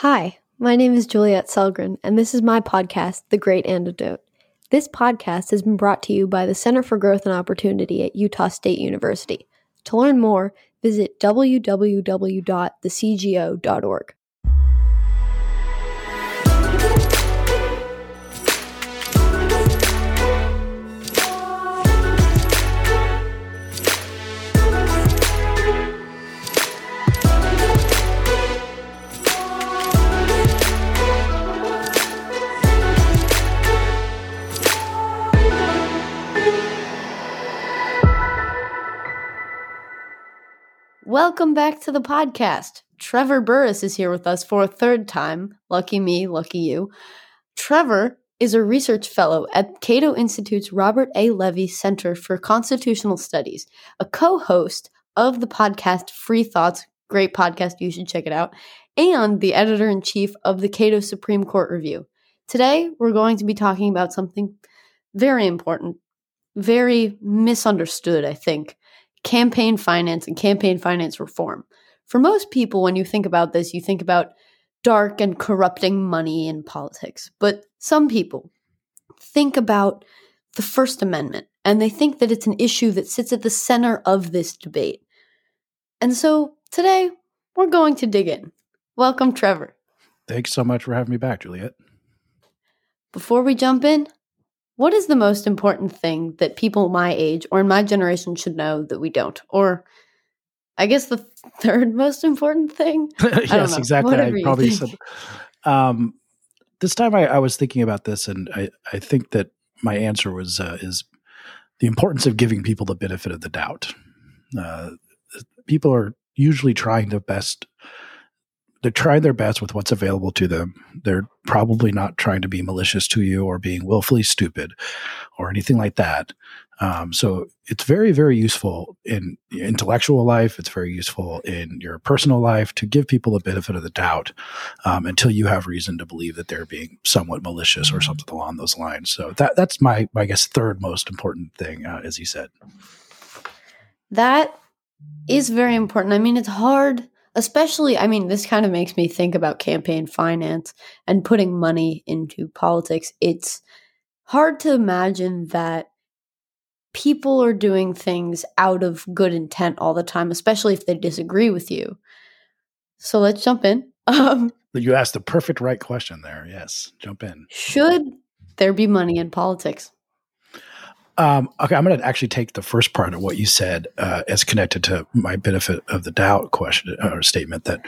Hi, my name is Juliette Sellgren, and this is my podcast, The Great Antidote. This podcast has been brought to you by the Center for Growth and Opportunity at Utah State University. To learn more, visit www.thecgo.org. Welcome back to the podcast. Trevor Burrus is here with us for a third time. Lucky me, lucky you. Trevor is a research fellow at Cato Institute's Robert A. Levy Center for Constitutional Studies, a co host of the podcast Free Thoughts, great podcast, you should check it out, and the editor in chief of the Cato Supreme Court Review. Today, we're going to be talking about something very important, very misunderstood, I think campaign finance and campaign finance reform. For most people, when you think about this, you think about dark and corrupting money in politics. But some people think about the First Amendment and they think that it's an issue that sits at the center of this debate. And so today, we're going to dig in. Welcome, Trevor. Thanks so much for having me back, Juliet. Before we jump in, what is the most important thing that people my age or in my generation should know that we don't? Or I guess the third most important thing? yes, exactly. Whatever I probably said. Um, this time I, I, was thinking about this, and I, I think that my answer was uh, is the importance of giving people the benefit of the doubt. Uh, people are usually trying their best they're trying their best with what's available to them. They're probably not trying to be malicious to you or being willfully stupid or anything like that. Um, so it's very, very useful in intellectual life. It's very useful in your personal life to give people a benefit of the doubt um, until you have reason to believe that they're being somewhat malicious or something along those lines. So that that's my, I guess, third most important thing, uh, as he said. That is very important. I mean, it's hard especially i mean this kind of makes me think about campaign finance and putting money into politics. It's hard to imagine that people are doing things out of good intent all the time especially if they disagree with you. So let's jump in. Um, you asked the perfect right question there. Yes jump in. should there be money in politics um, okay, I'm going to actually take the first part of what you said uh, as connected to my benefit of the doubt question uh, or statement that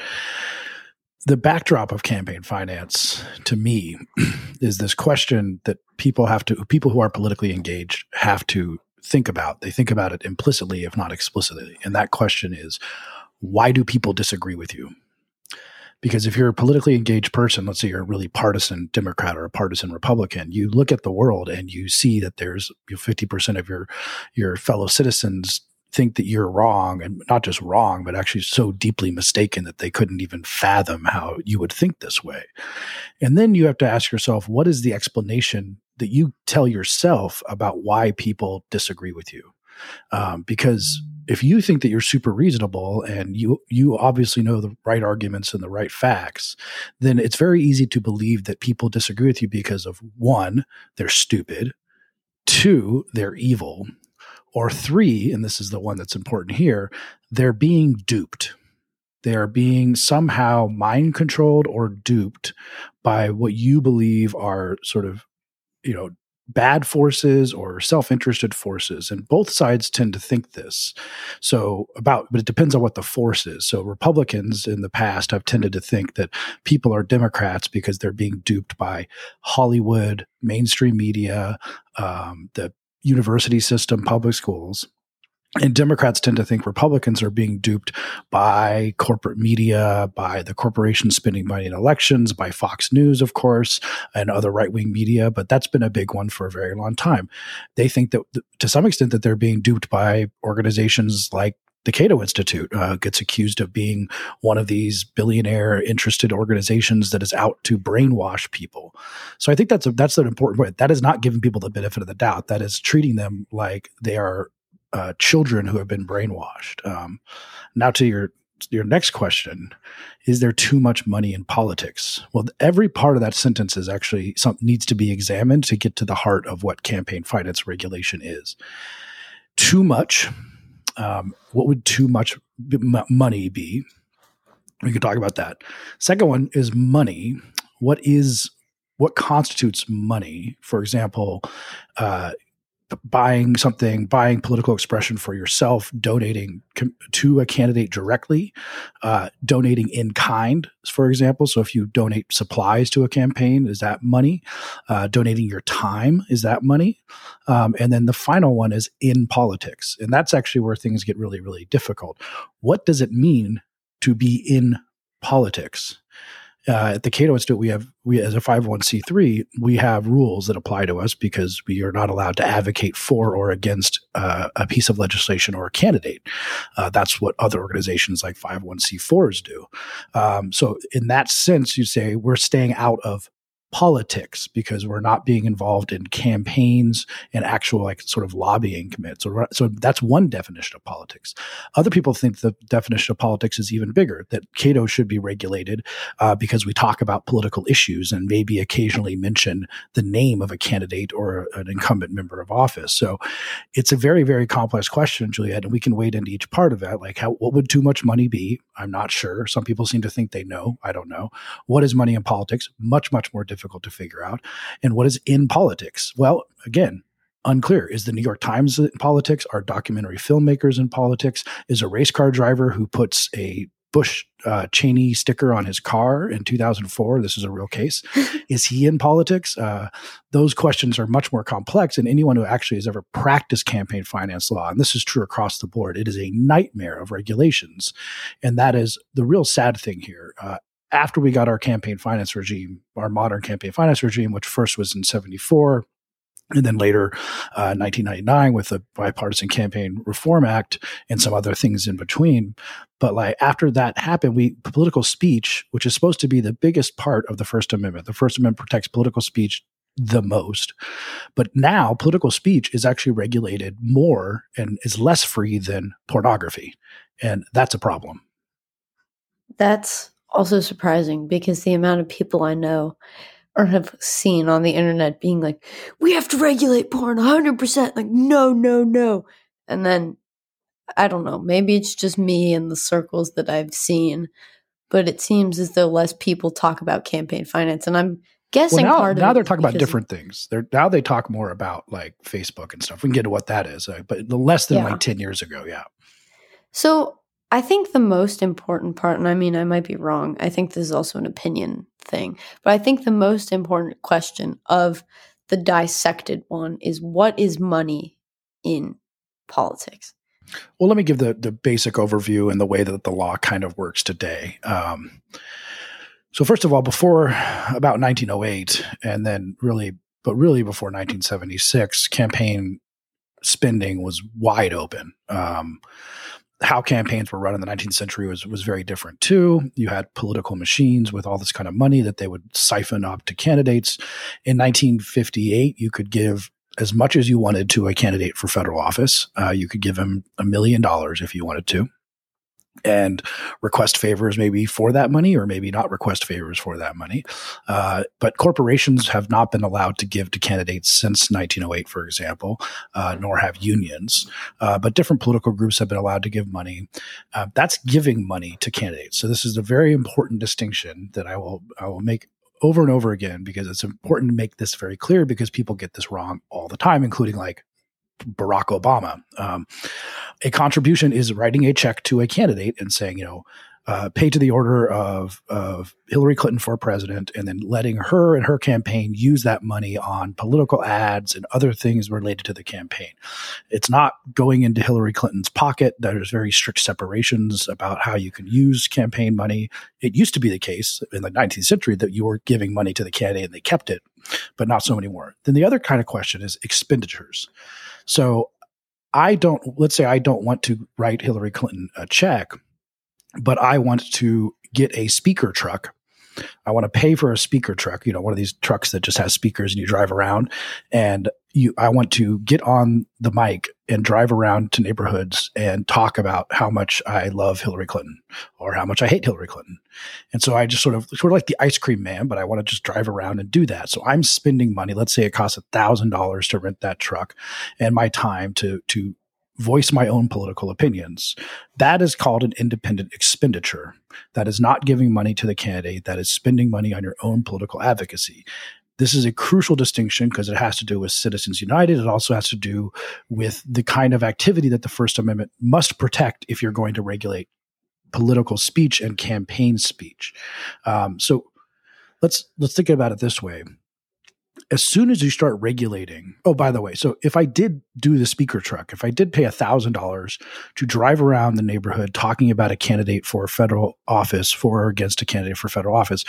the backdrop of campaign finance to me is this question that people have to people who are politically engaged have to think about. They think about it implicitly, if not explicitly, and that question is, why do people disagree with you? Because if you're a politically engaged person, let's say you're a really partisan Democrat or a partisan Republican, you look at the world and you see that there's 50% of your, your fellow citizens think that you're wrong and not just wrong, but actually so deeply mistaken that they couldn't even fathom how you would think this way. And then you have to ask yourself, what is the explanation that you tell yourself about why people disagree with you? Um, because if you think that you're super reasonable and you you obviously know the right arguments and the right facts, then it's very easy to believe that people disagree with you because of one, they're stupid, two, they're evil, or three, and this is the one that's important here, they're being duped. They are being somehow mind controlled or duped by what you believe are sort of, you know, bad forces or self-interested forces and both sides tend to think this. So about but it depends on what the force is. So republicans in the past have tended to think that people are democrats because they're being duped by hollywood mainstream media um, the university system public schools and Democrats tend to think Republicans are being duped by corporate media, by the corporations spending money in elections, by Fox News, of course, and other right wing media. But that's been a big one for a very long time. They think that to some extent that they're being duped by organizations like the Cato Institute uh, gets accused of being one of these billionaire interested organizations that is out to brainwash people. So I think that's a, that's an important point. That is not giving people the benefit of the doubt. That is treating them like they are uh, children who have been brainwashed. Um, now to your your next question is there too much money in politics? Well, every part of that sentence is actually some, needs to be examined to get to the heart of what campaign finance regulation is. Too much. Um, what would too much money be? We could talk about that. Second one is money. What is what constitutes money? For example, uh, buying something, buying political expression for yourself, donating com- to a candidate directly, uh, donating in kind, for example. So if you donate supplies to a campaign, is that money? Uh, donating your time, is that money? Um, and then the final one is in politics. And that's actually where things get really, really difficult. What does it mean to be in politics? Uh, at the Cato Institute, we have we as a 501c3, we have rules that apply to us because we are not allowed to advocate for or against uh, a piece of legislation or a candidate. Uh, that's what other organizations like 501c4s do. Um, so, in that sense, you say we're staying out of politics because we're not being involved in campaigns and actual like sort of lobbying commits. So, that's one definition of politics. Other people think the definition of politics is even bigger, that Cato should be regulated uh, because we talk about political issues and maybe occasionally mention the name of a candidate or an incumbent member of office. So it's a very, very complex question, Juliet, and we can wade into each part of that. Like how, what would too much money be? I'm not sure. Some people seem to think they know. I don't know. What is money in politics? Much, much more difficult difficult to figure out. And what is in politics? Well, again, unclear. Is the New York Times in politics? Are documentary filmmakers in politics? Is a race car driver who puts a Bush uh, Cheney sticker on his car in 2004. This is a real case. is he in politics? Uh, those questions are much more complex. And anyone who actually has ever practiced campaign finance law, and this is true across the board, it is a nightmare of regulations. And that is the real sad thing here. Uh, after we got our campaign finance regime, our modern campaign finance regime, which first was in 74, and then later, uh, 1999 with the bipartisan campaign reform act and some other things in between. But like after that happened, we political speech, which is supposed to be the biggest part of the First Amendment, the First Amendment protects political speech the most. But now political speech is actually regulated more and is less free than pornography. And that's a problem. That's also surprising because the amount of people I know or have seen on the internet being like, we have to regulate porn 100%. Like, no, no, no. And then, I don't know, maybe it's just me and the circles that I've seen, but it seems as though less people talk about campaign finance. And I'm guessing well, now, part of now they're talking about different things. They're now they talk more about like Facebook and stuff. We can get to what that is, uh, but less than yeah. like 10 years ago. Yeah. So I think the most important part, and I mean, I might be wrong, I think this is also an opinion thing, but I think the most important question of the dissected one is what is money in politics? Well, let me give the, the basic overview and the way that the law kind of works today. Um, so, first of all, before about 1908, and then really, but really before 1976, campaign spending was wide open. Um, how campaigns were run in the 19th century was was very different too. You had political machines with all this kind of money that they would siphon up to candidates. In 1958, you could give as much as you wanted to a candidate for federal office. Uh, you could give him a million dollars if you wanted to and request favors maybe for that money or maybe not request favors for that money. Uh, but corporations have not been allowed to give to candidates since 1908, for example, uh, nor have unions. Uh, but different political groups have been allowed to give money. Uh, that's giving money to candidates. So this is a very important distinction that I will I will make over and over again because it's important to make this very clear because people get this wrong all the time, including like Barack Obama. Um, a contribution is writing a check to a candidate and saying, you know, uh, pay to the order of, of Hillary Clinton for president, and then letting her and her campaign use that money on political ads and other things related to the campaign. It's not going into Hillary Clinton's pocket. There's very strict separations about how you can use campaign money. It used to be the case in the 19th century that you were giving money to the candidate and they kept it, but not so anymore. Then the other kind of question is expenditures. So I don't, let's say I don't want to write Hillary Clinton a check, but I want to get a speaker truck. I want to pay for a speaker truck, you know, one of these trucks that just has speakers and you drive around. And you, I want to get on the mic and drive around to neighborhoods and talk about how much I love Hillary Clinton or how much I hate Hillary Clinton. And so I just sort of sort of like the ice cream man, but I want to just drive around and do that. So I'm spending money. Let's say it costs a thousand dollars to rent that truck and my time to to voice my own political opinions. That is called an independent expenditure. That is not giving money to the candidate. That is spending money on your own political advocacy. This is a crucial distinction because it has to do with Citizens United. It also has to do with the kind of activity that the First Amendment must protect if you're going to regulate political speech and campaign speech. Um, so let's let's think about it this way as soon as you start regulating, oh, by the way, so if I did do the speaker truck, if I did pay $1,000 to drive around the neighborhood talking about a candidate for federal office, for or against a candidate for federal office,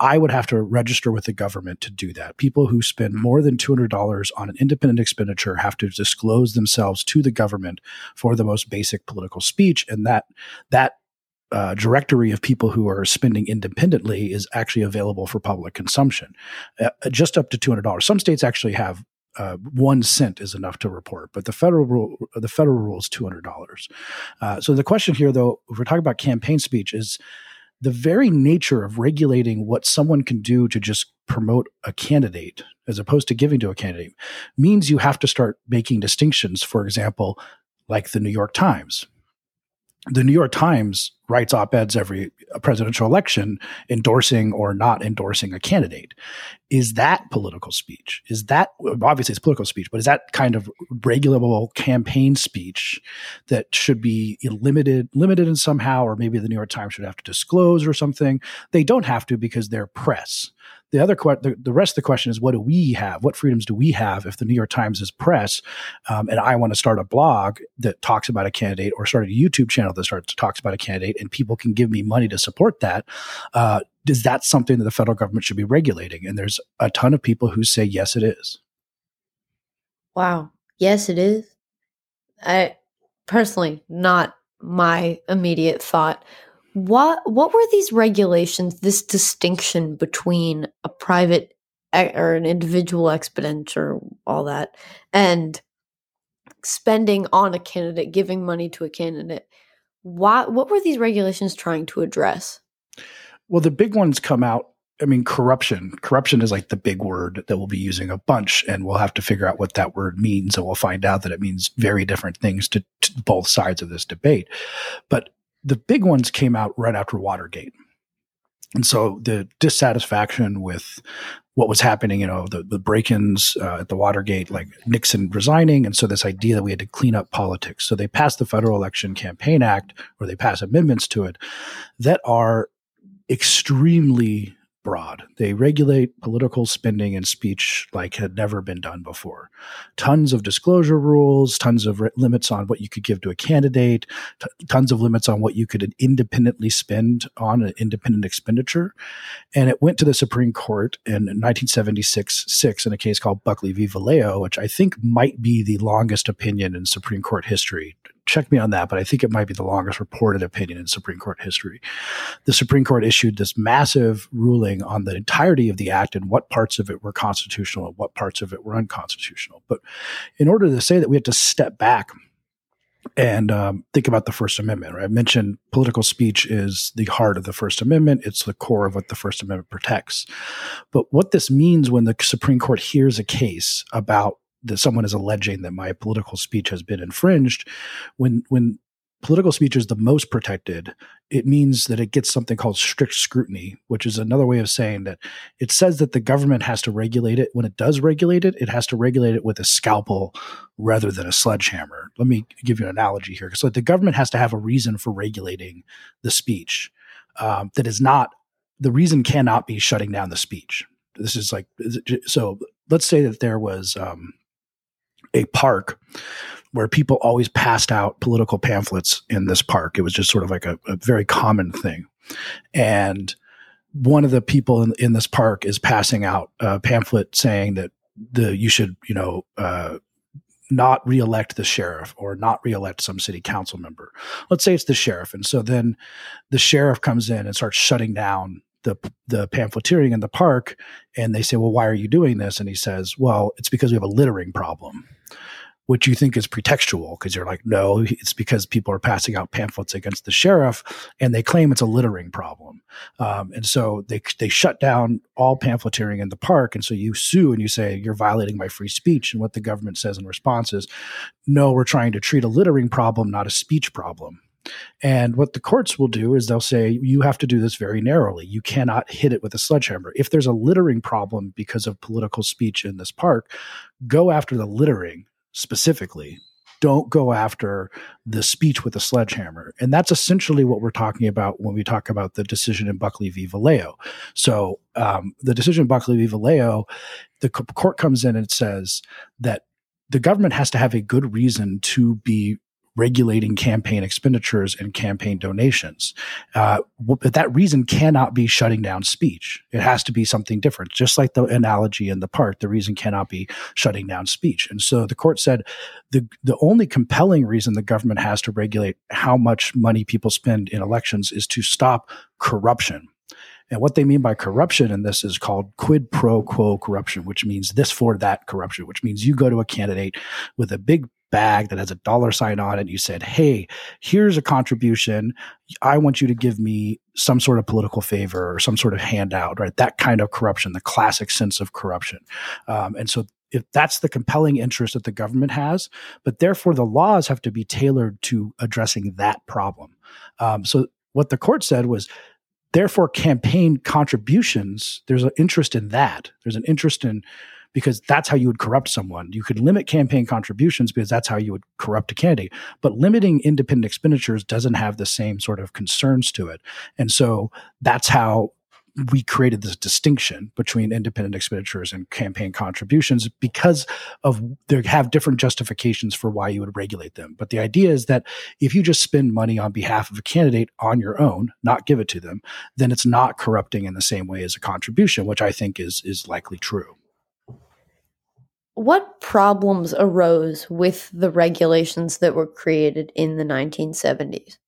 I would have to register with the government to do that. People who spend more than $200 on an independent expenditure have to disclose themselves to the government for the most basic political speech. And that, that uh, directory of people who are spending independently is actually available for public consumption, uh, just up to two hundred dollars. Some states actually have uh, one cent is enough to report, but the federal rule, the federal rule is two hundred dollars. Uh, so the question here, though, if we're talking about campaign speech, is the very nature of regulating what someone can do to just promote a candidate as opposed to giving to a candidate means you have to start making distinctions. For example, like the New York Times the New York Times writes op eds every presidential election endorsing or not endorsing a candidate. Is that political speech? Is that obviously it's political speech, but is that kind of regulable campaign speech that should be limited, limited in somehow, or maybe the New York Times should have to disclose or something? They don't have to because they're press the other que- the, the rest of the question is what do we have? What freedoms do we have if the new york times is press um, and i want to start a blog that talks about a candidate or start a youtube channel that starts talks about a candidate and people can give me money to support that uh, is that something that the federal government should be regulating? And there's a ton of people who say yes it is. Wow. Yes it is. I personally not my immediate thought what what were these regulations this distinction between a private or an individual expenditure all that and spending on a candidate giving money to a candidate why what were these regulations trying to address well the big ones come out I mean, corruption. Corruption is like the big word that we'll be using a bunch, and we'll have to figure out what that word means. And we'll find out that it means very different things to, to both sides of this debate. But the big ones came out right after Watergate. And so the dissatisfaction with what was happening, you know, the, the break ins uh, at the Watergate, like Nixon resigning. And so this idea that we had to clean up politics. So they passed the Federal Election Campaign Act, or they passed amendments to it that are extremely broad. They regulate political spending and speech like had never been done before. Tons of disclosure rules, tons of limits on what you could give to a candidate, t- tons of limits on what you could independently spend on an independent expenditure. And it went to the Supreme Court in 1976 6 in a case called Buckley v. Valeo, which I think might be the longest opinion in Supreme Court history check me on that, but I think it might be the longest reported opinion in Supreme Court history. The Supreme Court issued this massive ruling on the entirety of the act and what parts of it were constitutional and what parts of it were unconstitutional. But in order to say that, we had to step back and um, think about the First Amendment. Right? I mentioned political speech is the heart of the First Amendment. It's the core of what the First Amendment protects. But what this means when the Supreme Court hears a case about that someone is alleging that my political speech has been infringed when when political speech is the most protected it means that it gets something called strict scrutiny which is another way of saying that it says that the government has to regulate it. When it does regulate it it has to regulate it with a scalpel rather than a sledgehammer. Let me give you an analogy here. So the government has to have a reason for regulating the speech um, that is not the reason cannot be shutting down the speech. This is like so let's say that there was um, a park where people always passed out political pamphlets in this park. It was just sort of like a, a very common thing. And one of the people in, in, this park is passing out a pamphlet saying that the you should you know uh, not reelect the sheriff or not reelect some city council member. Let's say it's the sheriff, and so then the sheriff comes in and starts shutting down the the pamphleteering in the park, and they say, "Well, why are you doing this?" And he says, "Well, it's because we have a littering problem." which you think is pretextual because you're like, no, it's because people are passing out pamphlets against the sheriff, and they claim it's a littering problem, um, and so they they shut down all pamphleteering in the park, and so you sue and you say you're violating my free speech, and what the government says in response is, no, we're trying to treat a littering problem, not a speech problem. And what the courts will do is they'll say, you have to do this very narrowly. You cannot hit it with a sledgehammer. If there's a littering problem because of political speech in this park, go after the littering specifically. Don't go after the speech with a sledgehammer. And that's essentially what we're talking about when we talk about the decision in Buckley v. Valeo. So, um, the decision in Buckley v. Valeo, the court comes in and says that the government has to have a good reason to be regulating campaign expenditures and campaign donations. Uh, but that reason cannot be shutting down speech. It has to be something different. Just like the analogy in the park, the reason cannot be shutting down speech. And so the court said the the only compelling reason the government has to regulate how much money people spend in elections is to stop corruption. And what they mean by corruption in this is called quid pro quo corruption, which means this for that corruption, which means you go to a candidate with a big bag that has a dollar sign on it. You said, Hey, here's a contribution. I want you to give me some sort of political favor or some sort of handout, right? That kind of corruption, the classic sense of corruption. Um, and so if that's the compelling interest that the government has, but therefore the laws have to be tailored to addressing that problem. Um, so what the court said was, therefore campaign contributions, there's an interest in that. There's an interest in because that's how you would corrupt someone. You could limit campaign contributions because that's how you would corrupt a candidate. But limiting independent expenditures doesn't have the same sort of concerns to it. And so that's how we created this distinction between independent expenditures and campaign contributions because of they have different justifications for why you would regulate them. But the idea is that if you just spend money on behalf of a candidate on your own, not give it to them, then it's not corrupting in the same way as a contribution, which I think is is likely true what problems arose with the regulations that were created in the 1970s?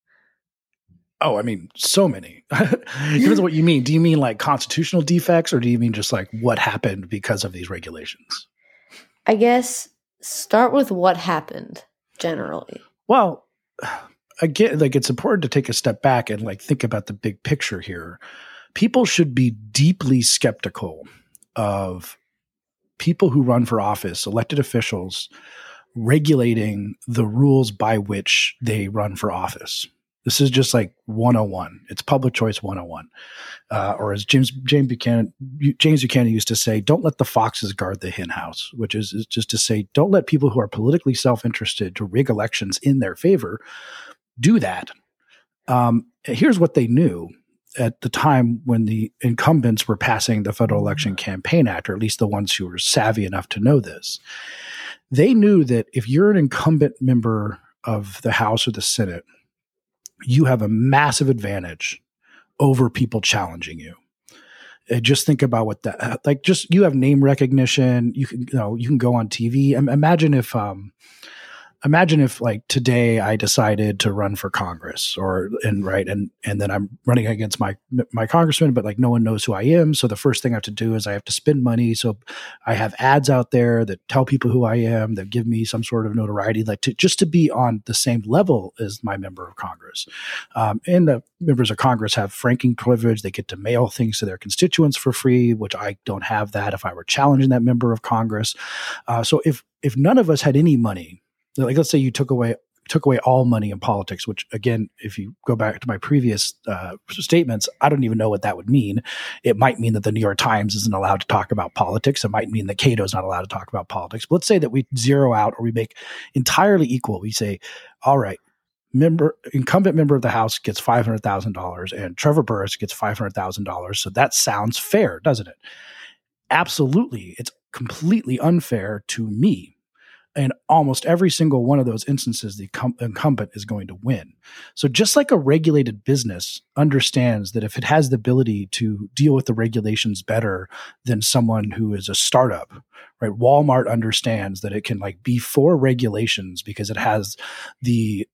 Oh, I mean, so many. Depends on what you mean. Do you mean like constitutional defects or do you mean just like what happened because of these regulations? I guess start with what happened generally. Well, again, like it's important to take a step back and like think about the big picture here. People should be deeply skeptical of people who run for office, elected officials, regulating the rules by which they run for office. This is just like 101. It's public choice 101. Uh, or as James James Buchanan James Buchanan used to say, don't let the foxes guard the hen house, which is, is just to say, don't let people who are politically self-interested to rig elections in their favor do that. Um, here's what they knew at the time when the incumbents were passing the Federal Election Campaign Act, or at least the ones who were savvy enough to know this, they knew that if you're an incumbent member of the House or the Senate, you have a massive advantage over people challenging you. Uh, just think about what that like. Just you have name recognition. You can you know you can go on TV. Imagine if um, imagine if like today I decided to run for Congress or and right and and then I'm running against my my congressman but like no one knows who I am. So the first thing I have to do is I have to spend money. So I have ads out there that tell people who I am that give me some sort of notoriety like to just to be on the same level as my member of Congress. Um, and the members of Congress have franking privilege. They get to mail things to their constituents for free which I don't have that if I were challenging that member of Congress. Uh, so if if none of us had any money like let's say you took away took away all money in politics, which again, if you go back to my previous uh, statements, I don't even know what that would mean. It might mean that the New York Times isn't allowed to talk about politics. It might mean that Cato is not allowed to talk about politics. But let's say that we zero out or we make entirely equal. We say, all right, member incumbent member of the House gets five hundred thousand dollars, and Trevor Burrus gets five hundred thousand dollars. So that sounds fair, doesn't it? Absolutely, it's completely unfair to me in almost every single one of those instances, the incumbent is going to win. So, just like a regulated business understands that if it has the ability to deal with the regulations better than someone who is a startup, right? Walmart understands that it can like be for regulations because it has the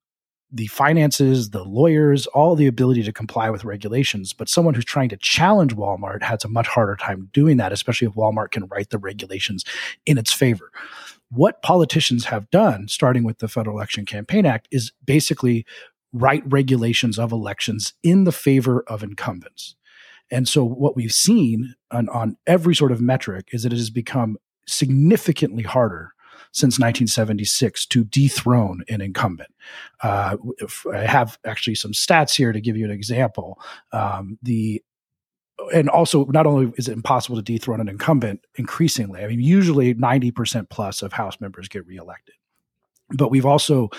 the finances, the lawyers, all the ability to comply with regulations. But someone who's trying to challenge Walmart has a much harder time doing that, especially if Walmart can write the regulations in its favor what politicians have done, starting with the Federal Election Campaign Act, is basically write regulations of elections in the favor of incumbents. And so what we've seen on, on every sort of metric is that it has become significantly harder since 1976 to dethrone an incumbent. Uh, I have actually some stats here to give you an example. Um, the and also not only is it impossible to dethrone an incumbent increasingly i mean usually 90% plus of house members get reelected but we've also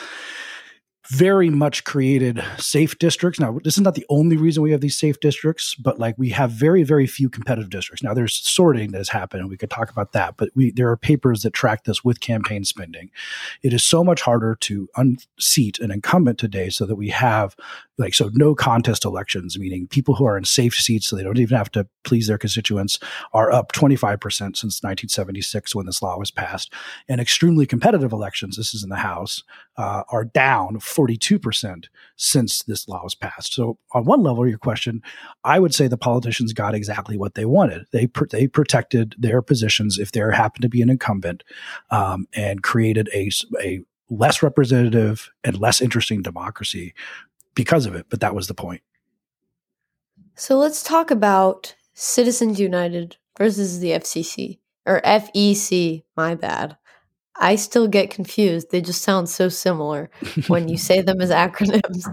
very much created safe districts. Now, this is not the only reason we have these safe districts, but like we have very, very few competitive districts. Now, there's sorting that has happened, and we could talk about that. But we there are papers that track this with campaign spending. It is so much harder to unseat an incumbent today, so that we have like so no contest elections, meaning people who are in safe seats, so they don't even have to please their constituents, are up 25 percent since 1976 when this law was passed, and extremely competitive elections. This is in the House, uh, are down 42% since this law was passed. So, on one level, your question, I would say the politicians got exactly what they wanted. They, pr- they protected their positions if there happened to be an incumbent um, and created a, a less representative and less interesting democracy because of it. But that was the point. So, let's talk about Citizens United versus the FCC or FEC, my bad. I still get confused. They just sound so similar when you say them as acronyms.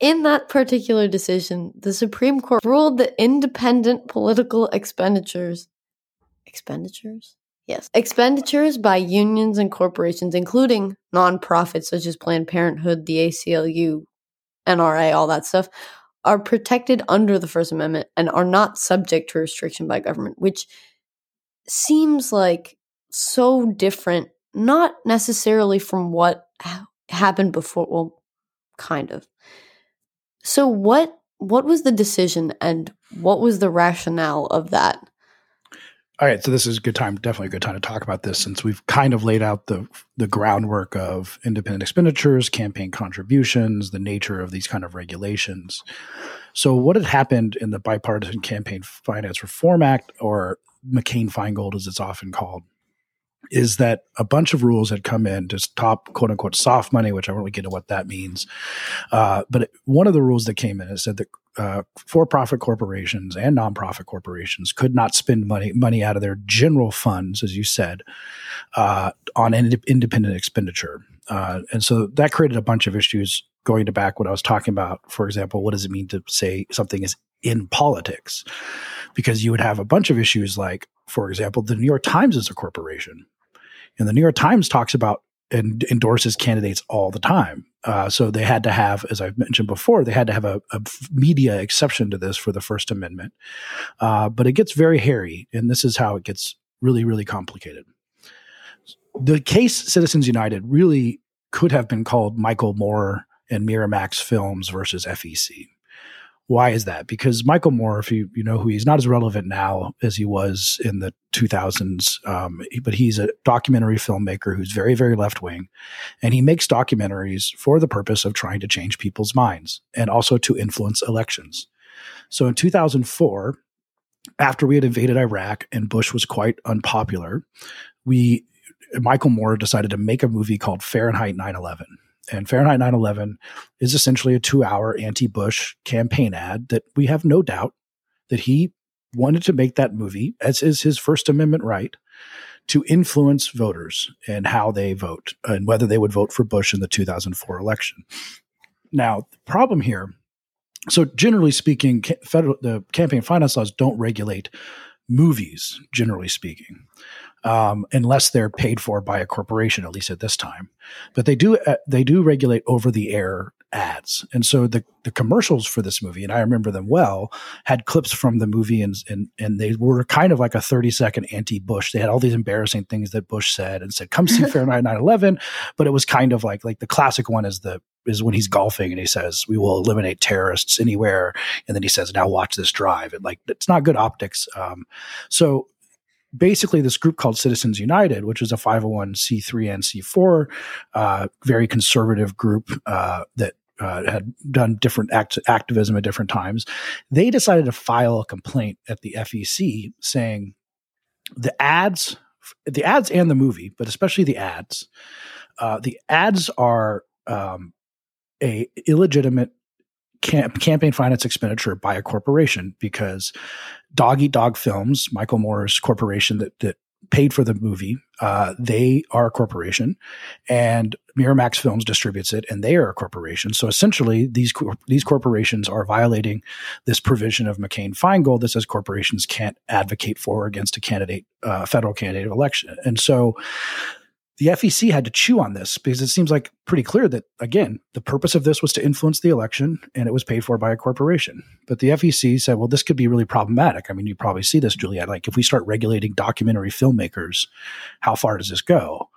In that particular decision, the Supreme Court ruled that independent political expenditures expenditures? Yes. Expenditures by unions and corporations, including nonprofits such as Planned Parenthood, the ACLU, NRA, all that stuff, are protected under the First Amendment and are not subject to restriction by government, which seems like so different not necessarily from what ha- happened before well kind of. So what what was the decision and what was the rationale of that all right so this is a good time definitely a good time to talk about this since we've kind of laid out the the groundwork of independent expenditures campaign contributions the nature of these kind of regulations so what had happened in the bipartisan campaign finance reform act or mccain-feingold as it's often called is that a bunch of rules had come in to stop quote unquote soft money, which I won't really get into what that means. Uh, but it, one of the rules that came in is said that uh, for-profit corporations and nonprofit corporations could not spend money money out of their general funds, as you said, uh, on ind- independent expenditure. Uh, and so that created a bunch of issues going to back what I was talking about. For example, what does it mean to say something is in politics? Because you would have a bunch of issues like, for example, the New York Times is a corporation. And the New York Times talks about and endorses candidates all the time. Uh, so they had to have, as I've mentioned before, they had to have a, a media exception to this for the First Amendment. Uh, but it gets very hairy, and this is how it gets really, really complicated. The case Citizens United really could have been called Michael Moore and Miramax Films versus FEC. Why is that? Because Michael Moore, if you, you know who he's not as relevant now as he was in the 2000s, um, but he's a documentary filmmaker who's very, very left wing. And he makes documentaries for the purpose of trying to change people's minds and also to influence elections. So in 2004, after we had invaded Iraq and Bush was quite unpopular, we Michael Moore decided to make a movie called Fahrenheit 9 11 and Fahrenheit 9/11 is essentially a two-hour anti-Bush campaign ad that we have no doubt that he wanted to make that movie, as is his First Amendment right, to influence voters and how they vote and whether they would vote for Bush in the 2004 election. Now, the problem here, so generally speaking, federal the campaign finance laws don't regulate movies, generally speaking um, unless they're paid for by a corporation, at least at this time. But they do uh, they do regulate over the air ads, and so the the commercials for this movie, and I remember them well, had clips from the movie, and and and they were kind of like a thirty second anti Bush. They had all these embarrassing things that Bush said, and said, "Come see Fahrenheit 9/11," but it was kind of like like the classic one is the is when he's golfing and he says, "We will eliminate terrorists anywhere," and then he says, "Now watch this drive." And like it's not good optics. Um, so basically this group called Citizens United, which is a 501c3 and C4, uh, very conservative group uh, that uh, had done different act- activism at different times. They decided to file a complaint at the FEC saying the ads the ads and the movie, but especially the ads. Uh, the ads are um, a illegitimate campaign finance expenditure by a corporation because Dog Eat Dog Films, Michael Moore's corporation that that paid for the movie. Uh, they are a corporation, and Miramax Films distributes it, and they are a corporation. So essentially, these these corporations are violating this provision of McCain Feingold that says corporations can't advocate for or against a candidate, uh, federal candidate of election. And so, the FEC had to chew on this because it seems like pretty clear that again the purpose of this was to influence the election and it was paid for by a corporation. But the FEC said well this could be really problematic. I mean you probably see this juliet like if we start regulating documentary filmmakers how far does this go?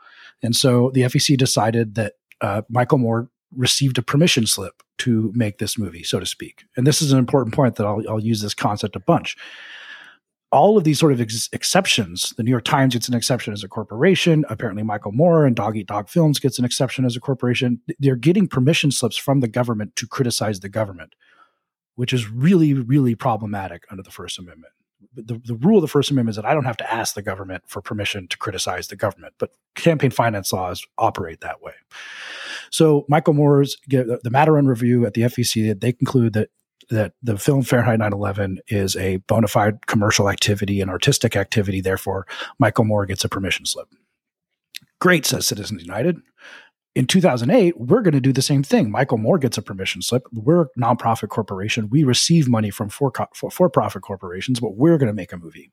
And so the FEC decided that uh, michael moore received a permission slip to make this movie so to speak. And this is an important point that i'll, I'll use this concept a bunch all of these sort of ex- exceptions. The New York Times gets an exception as a corporation. Apparently, Michael Moore and Dog Eat Dog Films gets an exception as a corporation. They're getting permission slips from the government to criticize the government, which is really, really problematic under the First Amendment. The, the rule of the First Amendment is that I don't have to ask the government for permission to criticize the government, but campaign finance laws operate that way. So Michael Moore's the matter review at the FEC, they conclude that that the film Fahrenheit 9/11 is a bona fide commercial activity and artistic activity. Therefore, Michael Moore gets a permission slip. Great, says Citizens United. In 2008, we're going to do the same thing. Michael Moore gets a permission slip. We're a nonprofit corporation. We receive money from for, for profit corporations, but we're going to make a movie.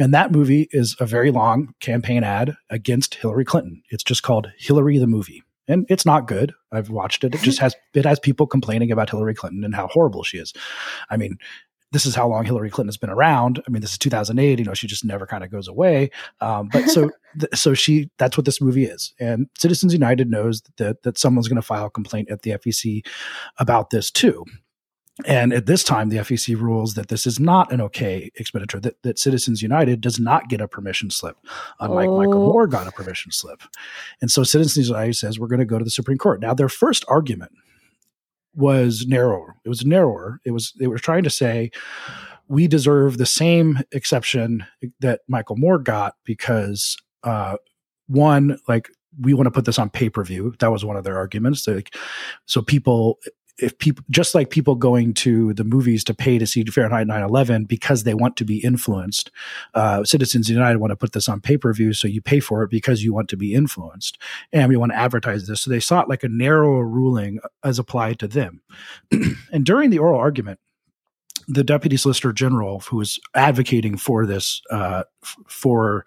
And that movie is a very long campaign ad against Hillary Clinton. It's just called Hillary the Movie and it's not good. I've watched it. It just has it has people complaining about Hillary Clinton and how horrible she is. I mean, this is how long Hillary Clinton has been around. I mean, this is 2008. You know, she just never kind of goes away. Um, but so th- so she that's what this movie is. And Citizens United knows that that someone's going to file a complaint at the FEC about this too. And at this time, the FEC rules that this is not an okay expenditure, that, that Citizens United does not get a permission slip, unlike oh. Michael Moore got a permission slip. And so Citizens United says, we're going to go to the Supreme Court. Now, their first argument was narrower. It was narrower. It was, they were trying to say, we deserve the same exception that Michael Moore got because, uh, one, like we want to put this on pay per view. That was one of their arguments. Like, so people if people just like people going to the movies to pay to see Fahrenheit 9/11 because they want to be influenced, uh, Citizens United want to put this on pay per view, so you pay for it because you want to be influenced, and we want to advertise this. So they sought like a narrower ruling as applied to them. and during the oral argument, the deputy solicitor general who was advocating for this uh, for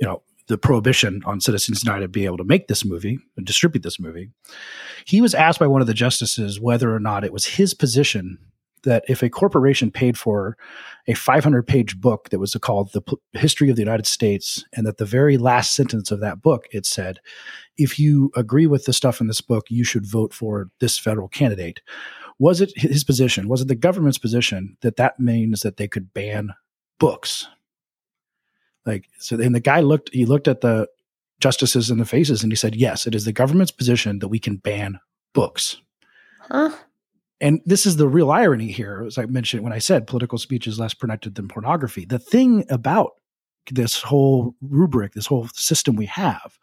you know the prohibition on Citizens United being able to make this movie and distribute this movie, he was asked by one of the justices whether or not it was his position that if a corporation paid for a 500 page book that was called the P- history of the united states and that the very last sentence of that book it said if you agree with the stuff in this book you should vote for this federal candidate. Was it his position was it the government's position that that means that they could ban books like so, and the guy looked. He looked at the justices in the faces and he said, "Yes, it is the government's position that we can ban books." Huh? And this is the real irony here, as I mentioned when I said political speech is less protected than pornography. The thing about this whole rubric, this whole system we have,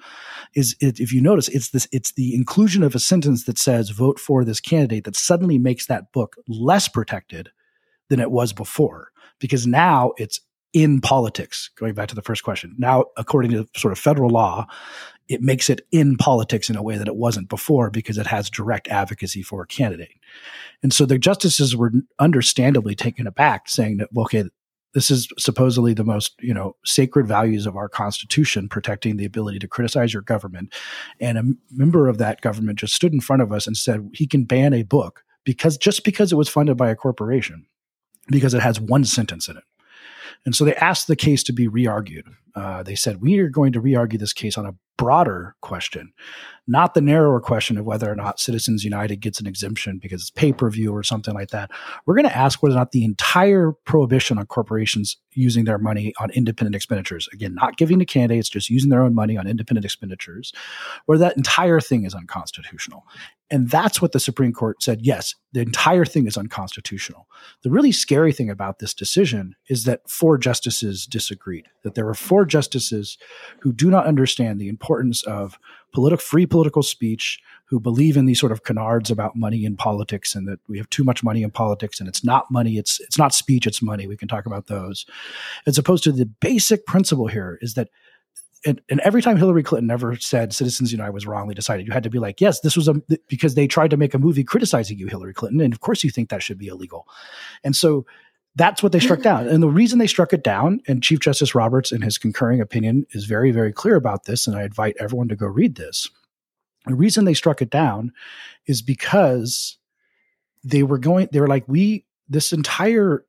is it, if you notice, it's this it's the inclusion of a sentence that says vote for this candidate that suddenly makes that book less protected than it was before. Because now it's in politics, going back to the first question. Now, according to sort of federal law, it makes it in politics in a way that it wasn't before because it has direct advocacy for a candidate. And so the justices were understandably taken aback, saying that, okay, this is supposedly the most, you know, sacred values of our constitution, protecting the ability to criticize your government. And a member of that government just stood in front of us and said he can ban a book because just because it was funded by a corporation, because it has one sentence in it. And so they asked the case to be re argued. Uh, they said, We are going to re argue this case on a broader question, not the narrower question of whether or not Citizens United gets an exemption because it's pay per view or something like that. We're going to ask whether or not the entire prohibition on corporations using their money on independent expenditures, again, not giving to candidates, just using their own money on independent expenditures, where that entire thing is unconstitutional. And that's what the Supreme Court said. Yes, the entire thing is unconstitutional. The really scary thing about this decision is that four justices disagreed, that there were four justices who do not understand the importance of political free political speech, who believe in these sort of canards about money in politics and that we have too much money in politics and it's not money, it's it's not speech, it's money. We can talk about those. As opposed to the basic principle here is that and, and, every time Hillary Clinton ever said Citizens United was wrongly decided, you had to be like, yes, this was a because they tried to make a movie criticizing you, Hillary Clinton, and of course you think that should be illegal. And so that's what they struck down. And the reason they struck it down, and Chief Justice Roberts, in his concurring opinion, is very, very clear about this. And I invite everyone to go read this. The reason they struck it down is because they were going, they were like, we, this entire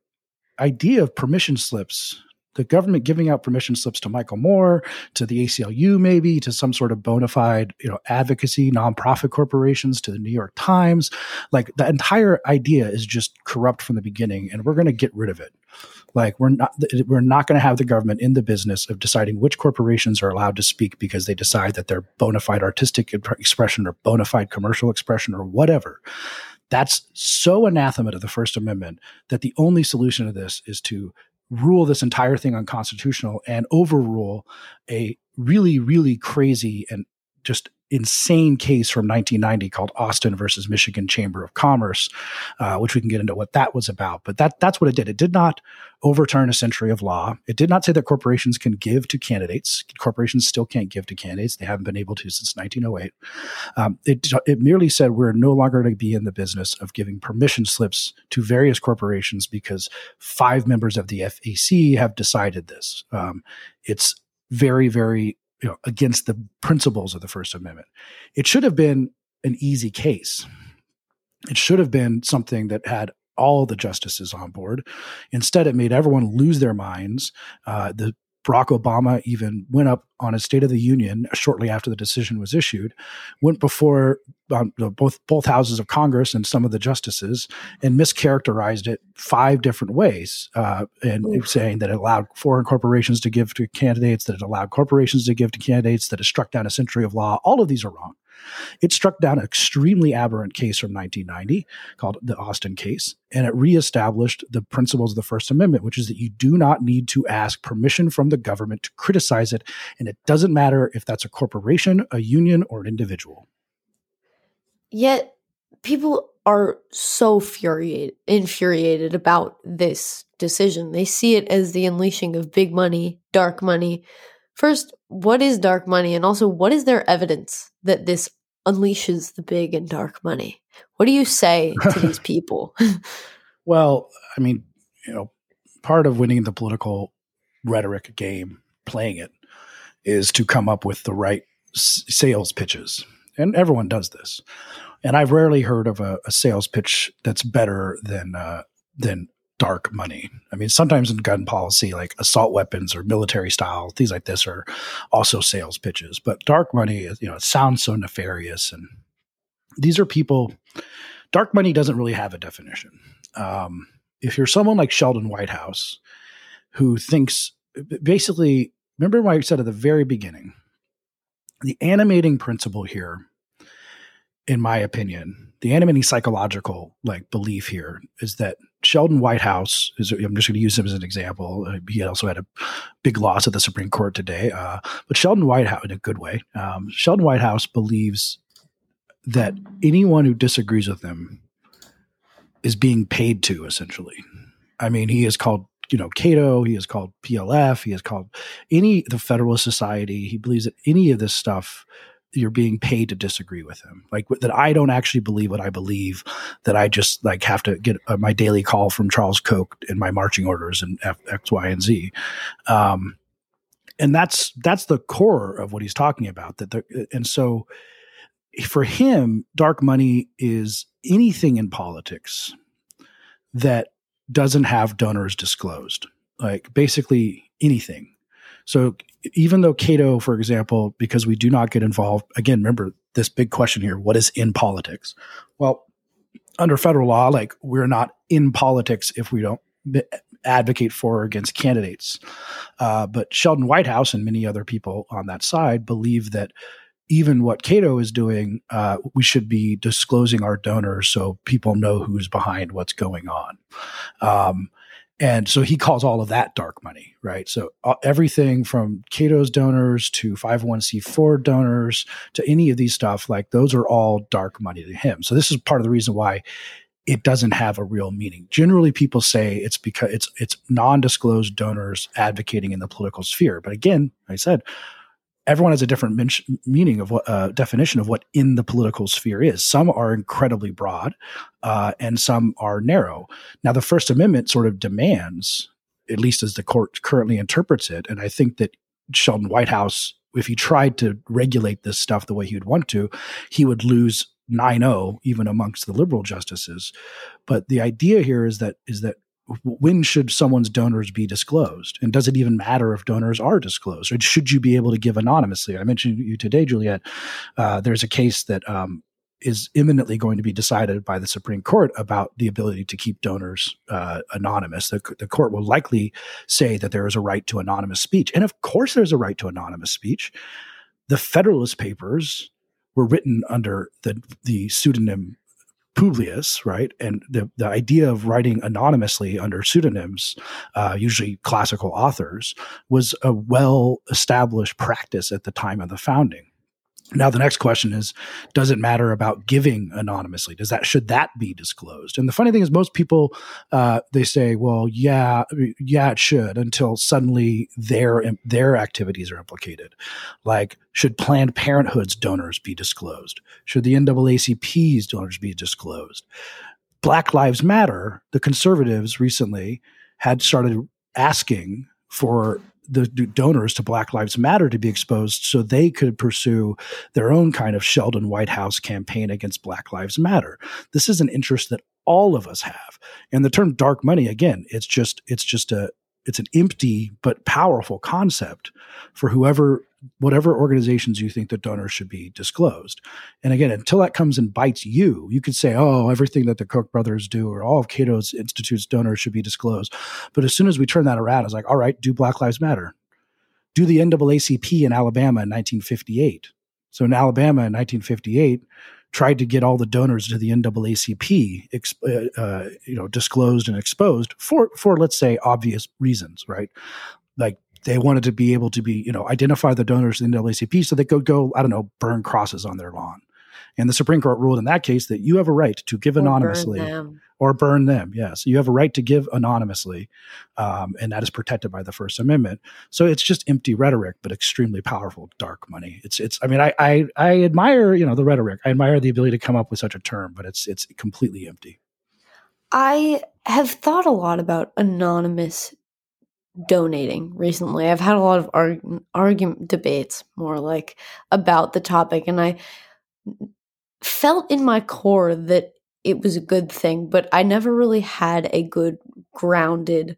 idea of permission slips the government giving out permission slips to Michael Moore, to the ACLU, maybe to some sort of bona fide, you know, advocacy nonprofit corporations, to the New York Times. Like the entire idea is just corrupt from the beginning, and we're going to get rid of it. Like we're not we're not going to have the government in the business of deciding which corporations are allowed to speak because they decide that they're bona fide artistic expression or bona fide commercial expression or whatever. That's so anathema to the First Amendment that the only solution to this is to rule this entire thing unconstitutional and overrule a really, really crazy and just insane case from 1990 called Austin versus Michigan Chamber of Commerce, uh, which we can get into what that was about. But that that's what it did. It did not overturn a century of law. It did not say that corporations can give to candidates. Corporations still can't give to candidates. They haven't been able to since 1908. Um, it it merely said we're no longer going to be in the business of giving permission slips to various corporations because five members of the FEC have decided this. Um, it's very very you know, against the principles of the First Amendment. It should have been an easy case. It should have been something that had all the justices on board. Instead, it made everyone lose their minds. Uh, the Barack Obama even went up on his State of the Union shortly after the decision was issued, went before um, both both houses of Congress and some of the justices, and mischaracterized it five different ways, uh, and saying that it allowed foreign corporations to give to candidates, that it allowed corporations to give to candidates, that it struck down a century of law. All of these are wrong. It struck down an extremely aberrant case from 1990 called the Austin case, and it reestablished the principles of the First Amendment, which is that you do not need to ask permission from the government to criticize it, and it doesn't matter if that's a corporation, a union, or an individual. Yet people are so furiated, infuriated about this decision. They see it as the unleashing of big money, dark money. First, what is dark money? And also, what is their evidence that this unleashes the big and dark money? What do you say to these people? well, I mean, you know, part of winning the political rhetoric game, playing it, is to come up with the right s- sales pitches. And everyone does this. And I've rarely heard of a, a sales pitch that's better than uh, than dark money. I mean, sometimes in gun policy, like assault weapons or military style things like this are also sales pitches. But dark money, you know, it sounds so nefarious, and these are people. Dark money doesn't really have a definition. Um, if you're someone like Sheldon Whitehouse, who thinks basically, remember what I said at the very beginning, the animating principle here, in my opinion, the animating psychological like belief here is that Sheldon Whitehouse is. I'm just going to use him as an example. Uh, he also had a big loss at the Supreme Court today, uh, but Sheldon Whitehouse, in a good way, um, Sheldon Whitehouse believes that anyone who disagrees with him is being paid to. Essentially, I mean, he is called you know Cato. He is called PLF. He is called any the Federalist Society. He believes that any of this stuff you're being paid to disagree with him. Like that i don't actually believe what i believe that i just like have to get uh, my daily call from charles koch and my marching orders and F, x y and z. Um, and that's that's the core of what he's talking about that the, and so for him dark money is anything in politics that doesn't have donors disclosed. Like basically anything. So even though Cato, for example, because we do not get involved, again, remember this big question here what is in politics? Well, under federal law, like we're not in politics if we don't advocate for or against candidates. Uh, but Sheldon Whitehouse and many other people on that side believe that even what Cato is doing, uh, we should be disclosing our donors so people know who's behind what's going on. Um, and so he calls all of that dark money, right? So uh, everything from Cato's donors to 501c4 donors to any of these stuff, like those are all dark money to him. So this is part of the reason why it doesn't have a real meaning. Generally, people say it's because it's it's non-disclosed donors advocating in the political sphere. But again, like I said, everyone has a different meaning of what uh, definition of what in the political sphere is. Some are incredibly broad, uh, and some are narrow. Now, the First Amendment sort of demands, at least as the court currently interprets it, and I think that Sheldon Whitehouse, if he tried to regulate this stuff the way he would want to, he would lose 9-0 even amongst the liberal justices. But the idea here is that is that when should someone's donors be disclosed? And does it even matter if donors are disclosed? Or should you be able to give anonymously? I mentioned you today, Juliet. Uh, there's a case that um, is imminently going to be decided by the Supreme Court about the ability to keep donors uh, anonymous. The, the, court will likely say that there is a right to anonymous speech. And of course, there's a right to anonymous speech. The Federalist Papers were written under the, the pseudonym Publius, right? And the, the idea of writing anonymously under pseudonyms, uh, usually classical authors, was a well established practice at the time of the founding. Now the next question is, does it matter about giving anonymously? Does that should that be disclosed? And the funny thing is, most people uh, they say, well, yeah, yeah, it should, until suddenly their their activities are implicated. Like, should Planned Parenthood's donors be disclosed? Should the NAACP's donors be disclosed? Black Lives Matter, the conservatives recently had started asking for the donors to Black Lives Matter to be exposed so they could pursue their own kind of Sheldon Whitehouse campaign against Black Lives Matter. This is an interest that all of us have. And the term dark money, again, it's just it's just a it's an empty but powerful concept for whoever whatever organizations you think that donors should be disclosed. And again, until that comes and bites you, you could say, oh, everything that the Koch brothers do or all of Cato's Institute's donors should be disclosed. But as soon as we turn that around, it's like, all right, do Black Lives Matter? Do the NAACP in Alabama in 1958. So in Alabama in 1958, tried to get all the donors to the NAACP, uh, uh, you know, disclosed and exposed for for let's say obvious reasons, right? Like they wanted to be able to be, you know, identify the donors in the NAACP so they could go, I don't know, burn crosses on their lawn. And the Supreme Court ruled in that case that you have a right to give or anonymously or burn them. Yes, you have a right to give anonymously, um, and that is protected by the First Amendment. So it's just empty rhetoric, but extremely powerful dark money. It's it's. I mean, I I, I admire you know the rhetoric. I admire the ability to come up with such a term, but it's it's completely empty. I have thought a lot about anonymous donating recently. I've had a lot of arg- argument debates, more like about the topic, and I felt in my core that it was a good thing, but I never really had a good grounded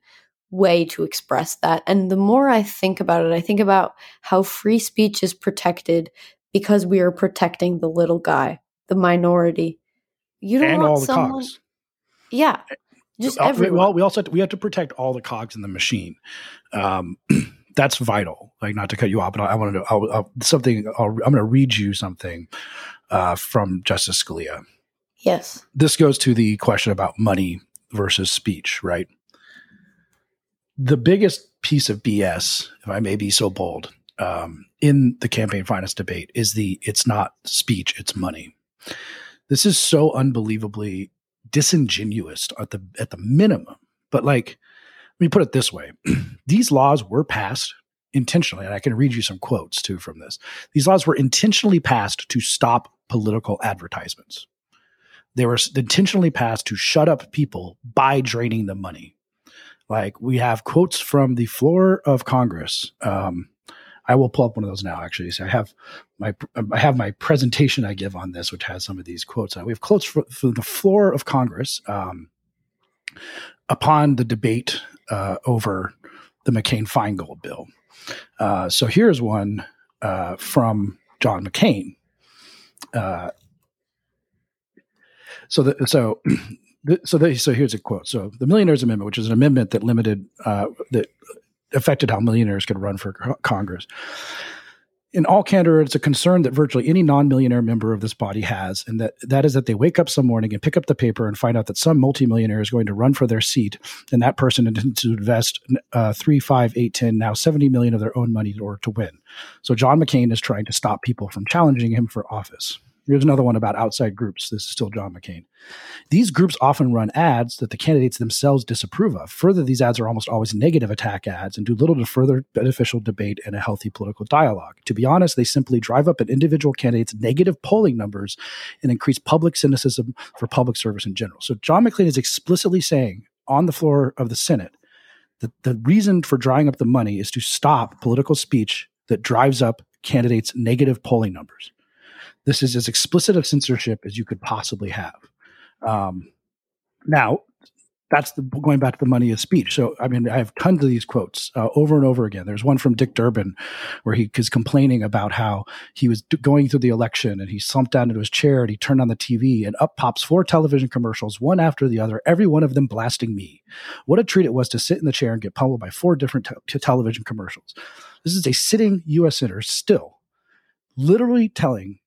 way to express that. And the more I think about it, I think about how free speech is protected because we are protecting the little guy, the minority. You don't and want all the someone, cogs. Yeah, just uh, everyone. Well, we also have to, we have to protect all the cogs in the machine. Um, that's vital. Like not to cut you off, but I, I wanted to I'll, I'll, something. i am going to read you something uh, from Justice Scalia. Yes. This goes to the question about money versus speech, right? The biggest piece of BS, if I may be so bold, um, in the campaign finance debate is the it's not speech, it's money. This is so unbelievably disingenuous at the at the minimum. But like, let me put it this way: these laws were passed intentionally, and I can read you some quotes too from this. These laws were intentionally passed to stop political advertisements. They were intentionally passed to shut up people by draining the money. Like we have quotes from the floor of Congress. Um, I will pull up one of those now. Actually, so I have my I have my presentation I give on this, which has some of these quotes. We have quotes from, the floor of Congress um, upon the debate uh, over the McCain Feingold bill. Uh, so here's one uh, from John McCain. So the, so so so here's a quote. So the Millionaires Amendment, which is an amendment that limited uh, that affected how millionaires could run for Congress, in all candor, it's a concern that virtually any non-millionaire member of this body has, and that that is that they wake up some morning and pick up the paper and find out that some multimillionaire is going to run for their seat, and that person intends to invest uh, three, five, eight, ten, now seventy million of their own money in order to win. So John McCain is trying to stop people from challenging him for office. Here's another one about outside groups. This is still John McCain. These groups often run ads that the candidates themselves disapprove of. Further, these ads are almost always negative attack ads and do little to further beneficial debate and a healthy political dialogue. To be honest, they simply drive up an individual candidate's negative polling numbers and increase public cynicism for public service in general. So, John McCain is explicitly saying on the floor of the Senate that the reason for drying up the money is to stop political speech that drives up candidates' negative polling numbers. This is as explicit of censorship as you could possibly have. Um, now, that's the, going back to the money of speech. So, I mean, I have tons of these quotes uh, over and over again. There's one from Dick Durbin where he is complaining about how he was going through the election and he slumped down into his chair and he turned on the TV and up pops four television commercials, one after the other, every one of them blasting me. What a treat it was to sit in the chair and get pummeled by four different te- television commercials. This is a sitting U.S. senator still literally telling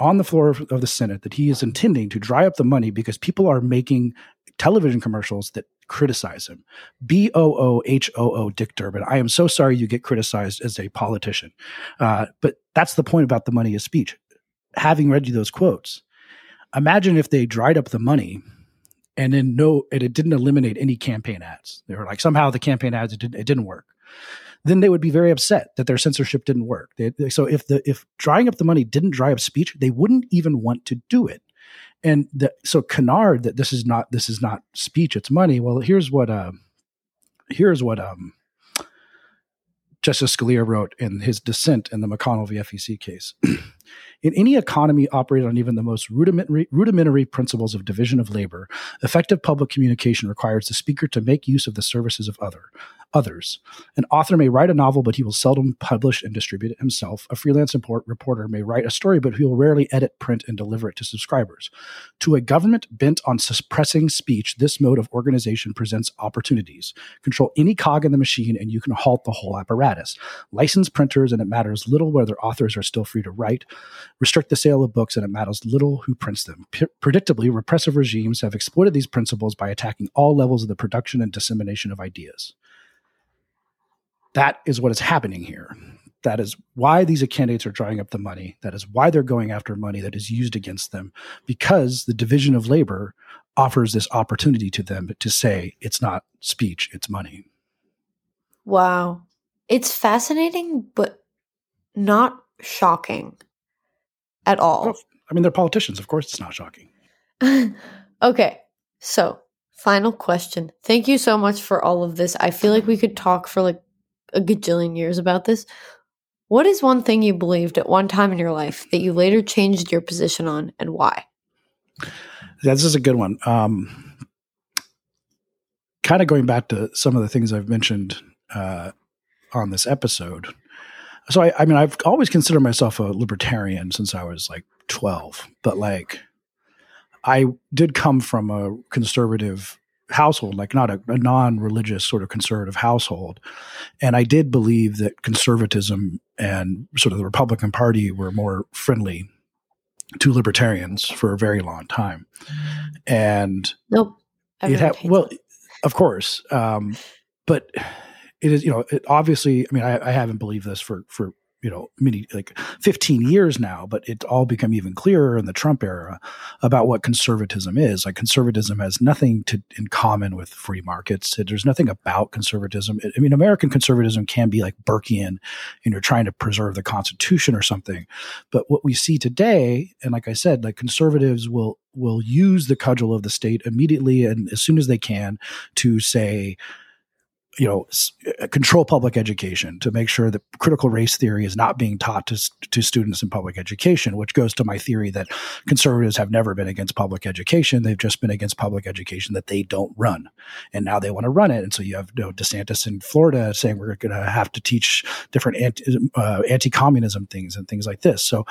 on the floor of, the Senate that he is intending to dry up the money because people are making television commercials that criticize him. B O O H O O, Dick Durbin. I am so sorry you get criticized as a politician. Uh, but that's the point about the money of speech. Having read you those quotes, imagine if they dried up the money and then no, and it didn't eliminate any campaign ads. They were like, somehow the campaign ads, it didn't, it didn't work then they would be very upset that their censorship didn't work. They, they, so if the if drying up the money didn't dry up speech, they wouldn't even want to do it. And the, so canard that this is not this is not speech, it's money. Well, here's what uh, here's what um, Justice Scalia wrote in his dissent in the McConnell v. FEC case. In any economy operated on even the most rudimentary, rudimentary principles of division of labor, effective public communication requires the speaker to make use of the services of other others. An author may write a novel, but he will seldom publish and distribute it himself. A freelance reporter may write a story, but he will rarely edit, print, and deliver it to subscribers. To a government bent on suppressing speech, this mode of organization presents opportunities. Control any cog in the machine, and you can halt the whole apparatus. License printers, and it matters little whether authors are still free to write. Restrict the sale of books, and it matters little who prints them. P- predictably, repressive regimes have exploited these principles by attacking all levels of the production and dissemination of ideas. That is what is happening here. That is why these candidates are drawing up the money. That is why they're going after money that is used against them because the division of labor offers this opportunity to them to say it's not speech, it's money. Wow. It's fascinating, but not shocking at all. I mean, they're politicians. Of course, it's not shocking. okay. So, final question. Thank you so much for all of this. I feel like we could talk for like a gajillion years about this. What is one thing you believed at one time in your life that you later changed your position on and why? This is a good one. Um, kind of going back to some of the things I've mentioned uh, on this episode. So, I, I mean, I've always considered myself a libertarian since I was like 12, but like, I did come from a conservative household, like not a, a non religious sort of conservative household. And I did believe that conservatism and sort of the Republican Party were more friendly to libertarians for a very long time. And nope. It had, well, of course. Um, but it is, you know, it obviously, I mean, I, I haven't believed this for, for you know many like 15 years now but it's all become even clearer in the trump era about what conservatism is. Like conservatism has nothing to in common with free markets. There's nothing about conservatism. I mean american conservatism can be like burkean you know trying to preserve the constitution or something. But what we see today and like i said like conservatives will will use the cudgel of the state immediately and as soon as they can to say you know, uh, control public education to make sure that critical race theory is not being taught to, to students in public education, which goes to my theory that conservatives have never been against public education. They've just been against public education that they don't run. And now they want to run it. And so you have you know, DeSantis in Florida saying we're going to have to teach different anti, uh, anti-communism things and things like this. So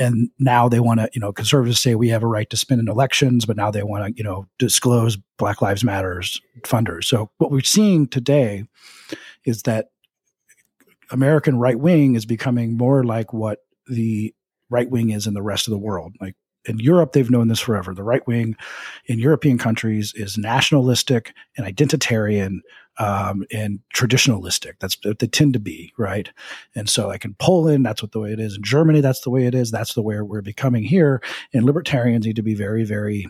and now they want to, you know, conservatives say we have a right to spend in elections, but now they want to, you know, disclose Black Lives Matters funders. So what we're seeing today is that American right wing is becoming more like what the right wing is in the rest of the world. Like in Europe, they've known this forever. The right wing in European countries is nationalistic and identitarian um, and traditionalistic. That's what they tend to be, right? And so, like in Poland, that's what the way it is. In Germany, that's the way it is. That's the way we're becoming here. And libertarians need to be very, very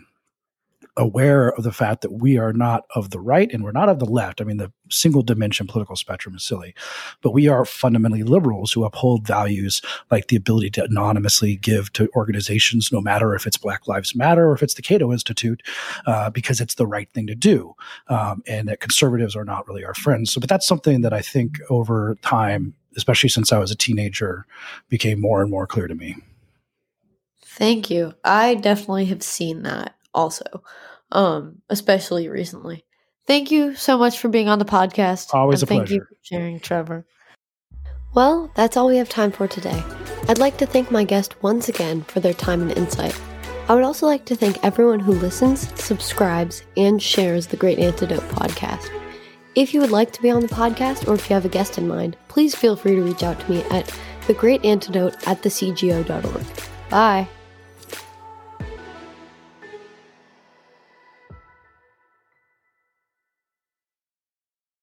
aware of the fact that we are not of the right and we're not of the left. I mean, the single dimension political spectrum is silly, but we are fundamentally liberals who uphold values like the ability to anonymously give to organizations, no matter if it's Black Lives Matter or if it's the Cato Institute, uh, because it's the right thing to do. Um, and that conservatives are not really our friends. So, but that's something that I think over time, especially since I was a teenager, became more and more clear to me. Thank you. I definitely have seen that also, um, especially recently. Thank you so much for being on the podcast. Always a thank pleasure. you for sharing, Trevor. Well, that's all we have time for today. I'd like to thank my guest once again for their time and insight. I would also like to thank everyone who listens, subscribes, and shares the Great Antidote podcast. If you would like to be on the podcast or if you have a guest in mind, please feel free to reach out to me at thegreatantidote at thecgo.org. Bye.